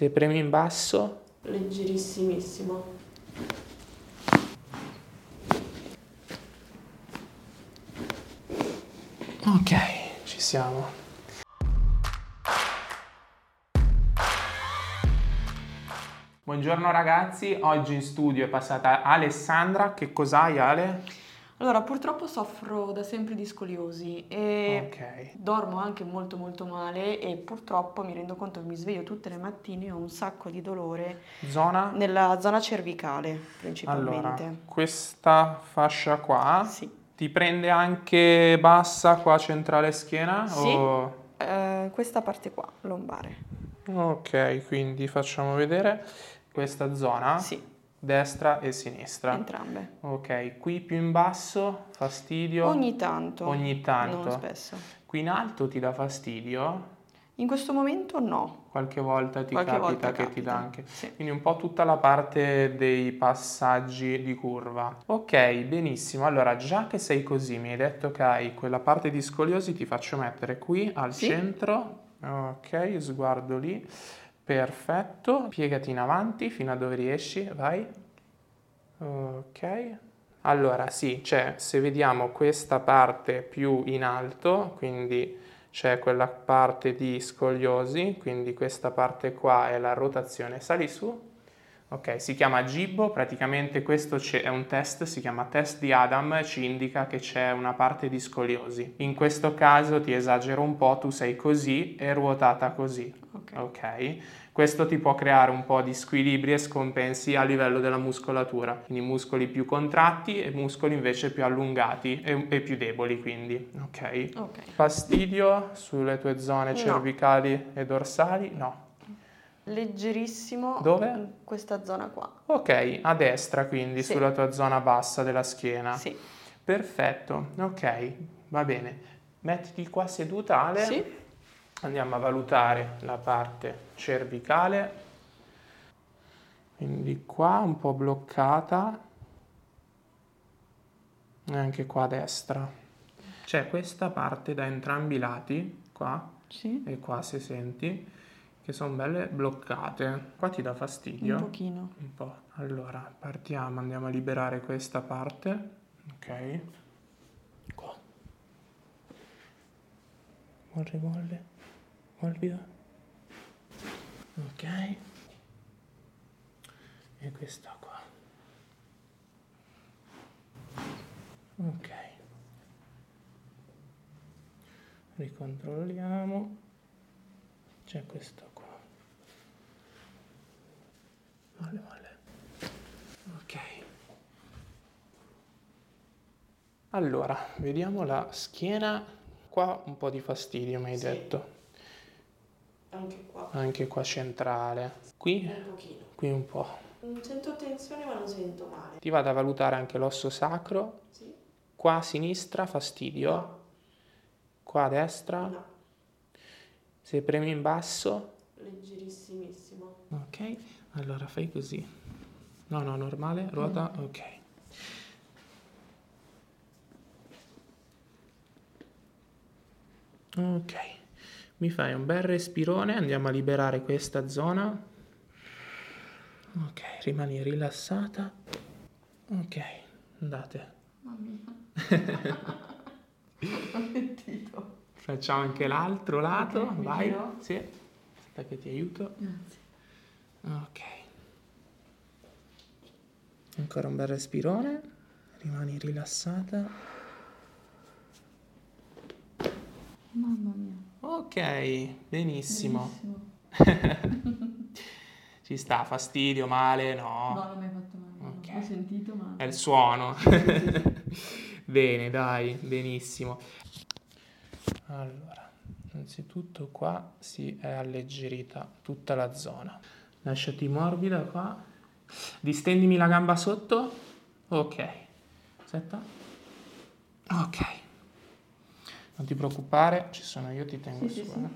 Se premi in basso, leggerissimissimo. Ok, ci siamo. Buongiorno ragazzi, oggi in studio è passata Alessandra. Che cos'hai Ale? Allora, purtroppo soffro da sempre di scoliosi e Ok. dormo anche molto molto male e purtroppo mi rendo conto che mi sveglio tutte le mattine e ho un sacco di dolore Zona? nella zona cervicale Allora, principalmente. questa fascia qua Sì. ti prende anche bassa qua centrale schiena? Sì. o- Eh, questa parte qua, lombare. Ok, quindi facciamo vedere questa zona, Sì, destra e sinistra. entrambe. Ok, qui più in basso, fastidio? Ogni tanto. Ogni tanto. Non spesso. Qui in alto ti dà fastidio? In questo momento no. Qualche volta ti Qualche capita volta che ti dà capita, anche. sì. Quindi un po' tutta la parte dei passaggi di curva. Ok, benissimo. Allora, già che sei così, mi hai detto che hai quella parte di scoliosi, ti faccio mettere qui al Sì. centro. Ok, sguardo lì. Perfetto. Piegati in avanti fino a dove riesci. Vai. Ok. Allora, sì, c'è, se vediamo questa parte più in alto, quindi c'è quella parte di scoliosi, quindi questa parte qua è la rotazione. Sali su. Ok, si chiama Gibbo, praticamente questo è un test, si chiama test di Adam, ci indica che c'è una parte di scoliosi. In questo caso ti esagero un po', tu sei così e ruotata così. Ok. Ok, questo ti può creare un po' di squilibri e scompensi a livello della muscolatura, quindi muscoli più contratti e muscoli invece più allungati e, e più deboli, quindi, ok? Ok. Fastidio sulle tue zone No. cervicali e dorsali? No. Leggerissimo. Dove? In questa zona qua. Ok, a destra quindi, Sì. sulla tua zona bassa della schiena. Sì. Perfetto, ok, va bene. Mettiti qua seduta, Ale. Sì. Andiamo a valutare la parte cervicale. Quindi qua un po' bloccata. E anche qua a destra. C'è questa parte da entrambi i lati, qua Sì. e qua se senti, che sono belle bloccate. Qua ti dà fastidio? Un pochino. Un po'. Allora, partiamo, andiamo a liberare questa parte. Ok. Qua. Molle, molle. Morbida. Ok. E questa qua. Ok. Ricontrolliamo. C'è questo qua. Molle, molle. Ok. Allora, vediamo la schiena. Qua un po' di fastidio, mi hai Sì. detto. Anche qua. Anche qua centrale. Qui, Un pochino. qui un po'. Non sento tensione ma non sento male. Ti vado a valutare anche l'osso sacro. Sì. Qua a sinistra fastidio. No. Qua a destra. No. Se premi in basso. Leggerissimissimo. Ok. Allora fai così. No, no, normale. Ruota. Ok. Ok. Mi fai un bel respirone. Andiamo a liberare questa zona. Ok. Rimani rilassata. Ok. Andate. Ho sentito. Facciamo anche l'altro lato. Ok, mi Vai. giro? Sì. Aspetta che ti aiuto. Grazie. Ok. Ancora un bel respirone. Rimani rilassata. Mamma mia. Ok, benissimo. Bellissimo. Ci sta, fastidio, male? No, No. non mi hai fatto male. Ok. Ho sentito ma... È il suono. Bene, dai, benissimo. Allora, innanzitutto qua si è alleggerita tutta la zona. Lasciati morbida qua. Distendimi la gamba sotto. Ok. Aspetta. Ok. Non ti preoccupare, ci sono io, ti tengo Sì, su. sì, sì. eh.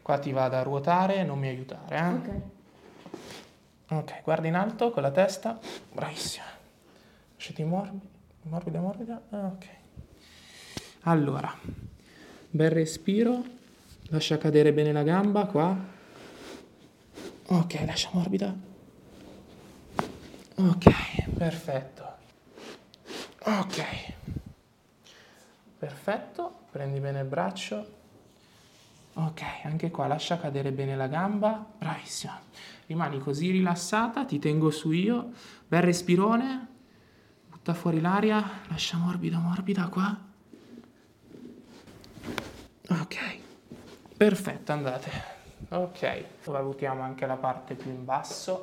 Qua ti vado a ruotare, non mi aiutare, eh. Ok. Ok, guarda in alto con la testa. Bravissima. Lasciati morbida, morbida, morbida. Ah, Ok. Allora, bel respiro. Lascia cadere bene la gamba qua. Ok, lascia morbida. Ok, perfetto. Ok. Perfetto, prendi bene il braccio. Ok, anche qua lascia cadere bene la gamba. Bravissima. Rimani così rilassata, ti tengo su io. Bel respirone. Butta fuori l'aria, lascia morbida, morbida qua. Ok. Perfetto, andate. Ok, valutiamo anche la parte più in basso,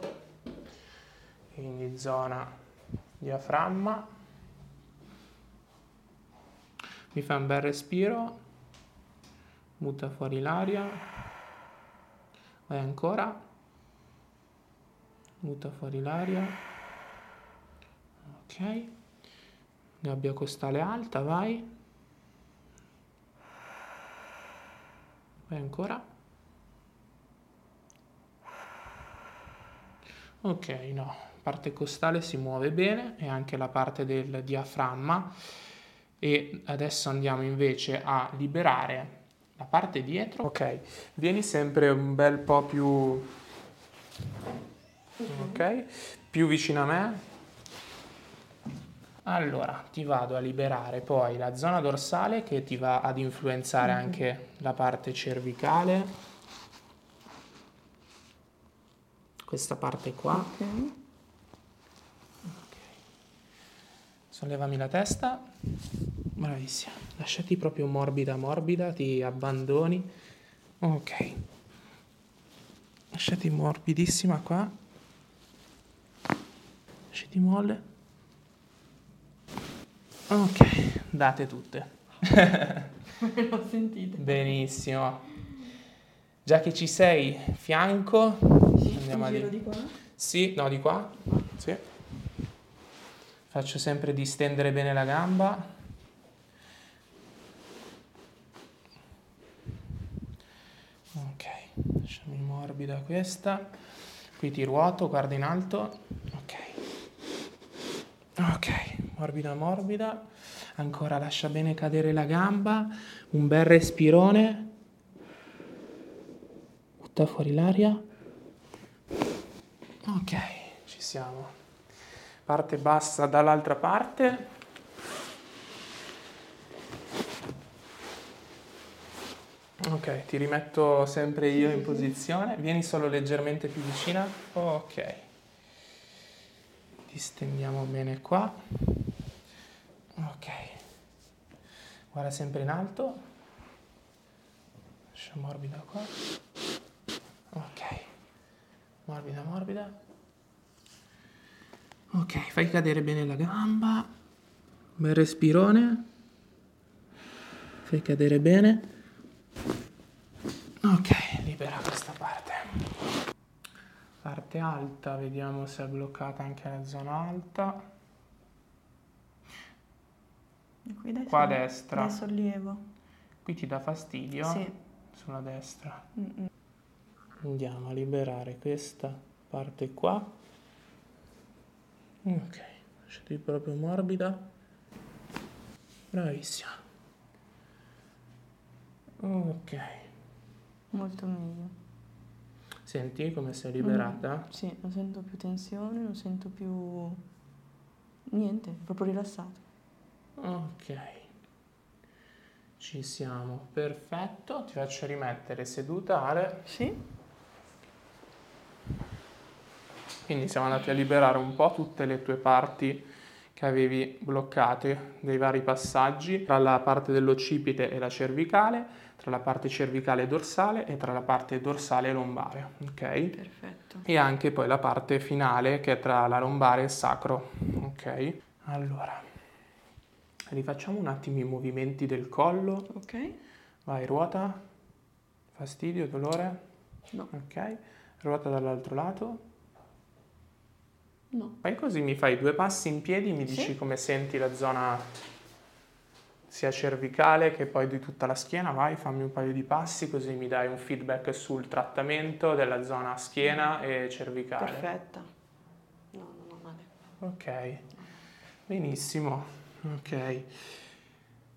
quindi zona diaframma. Mi fa un bel respiro, butta fuori l'aria, vai ancora, butta fuori l'aria, ok, gabbia costale alta, vai. Vai ancora. Ok, no, parte costale si muove bene e anche la parte del diaframma e adesso andiamo invece a liberare la parte dietro. Ok, vieni sempre un bel po' più ok, più vicino a me. Allora, ti vado a liberare poi la zona dorsale che ti va ad influenzare anche la parte cervicale. Questa parte qua. Ok. Sollevami la testa. Bravissima. Lasciati proprio morbida, morbida, ti abbandoni. Ok. Lasciati morbidissima qua. Lasciati molle. Ok, date tutte. L'ho sentito. Benissimo. Già che ci sei, fianco. Sì, Andiamo a di- di qua. Sì, no, di qua. Sì. Faccio sempre distendere bene la gamba. Ok, lasciami morbida questa. Qui ti ruoto, guarda in alto. Ok. Ok, morbida morbida. Ancora lascia bene cadere la gamba. Un bel respirone. Butta fuori l'aria. Ok, ci siamo. Parte bassa dall'altra parte. Ok, ti rimetto sempre io in posizione. Vieni solo leggermente più vicina. Ok. Distendiamo bene qua. Ok. Guarda sempre in alto. Lascia morbida qua. Ok. Morbida, morbida. Ok, fai cadere bene la gamba. Bel respirone. Fai cadere bene. Ok, libera questa parte. Parte alta, vediamo se è bloccata anche la zona alta. E qui Qua a destra. dai sollievo. Qui ti dà fastidio? Sì. Sulla destra. Mm-mm. Andiamo a liberare questa parte qua. Ok, lasciati proprio morbida. Bravissima. Ok. Molto meglio. Senti come sei liberata? Sì, non sento più tensione, non sento più niente, proprio rilassato. Ok. Ci siamo. Perfetto. Ti faccio rimettere seduta, Ale. Sì? Quindi siamo andati a liberare un po' tutte le tue parti che avevi bloccate dei vari passaggi tra la parte dell'occipite e la cervicale, tra la parte cervicale e dorsale e tra la parte dorsale e lombare, ok? Perfetto. E anche poi la parte finale che è tra la lombare e il sacro, ok? Allora, rifacciamo un attimo i movimenti del collo. Ok? Vai, ruota. Fastidio, dolore? No. Ok. Ruota dall'altro lato. No. Fai così, mi fai due passi in piedi, mi Sì. dici come senti la zona sia cervicale che poi di tutta la schiena. Vai, fammi un paio di passi così mi dai un feedback sul trattamento della zona schiena e cervicale. Perfetta. No, non ho male. Ok, benissimo. Ok.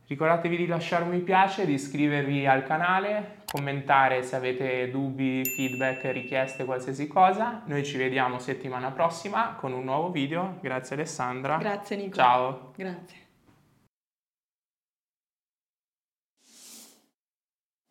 Ricordatevi di lasciare un mi piace, di iscrivervi al canale, commentare se avete dubbi, feedback, richieste, qualsiasi cosa. Noi ci vediamo settimana prossima con un nuovo video. Grazie Alessandra. Grazie Nico. Ciao. Grazie.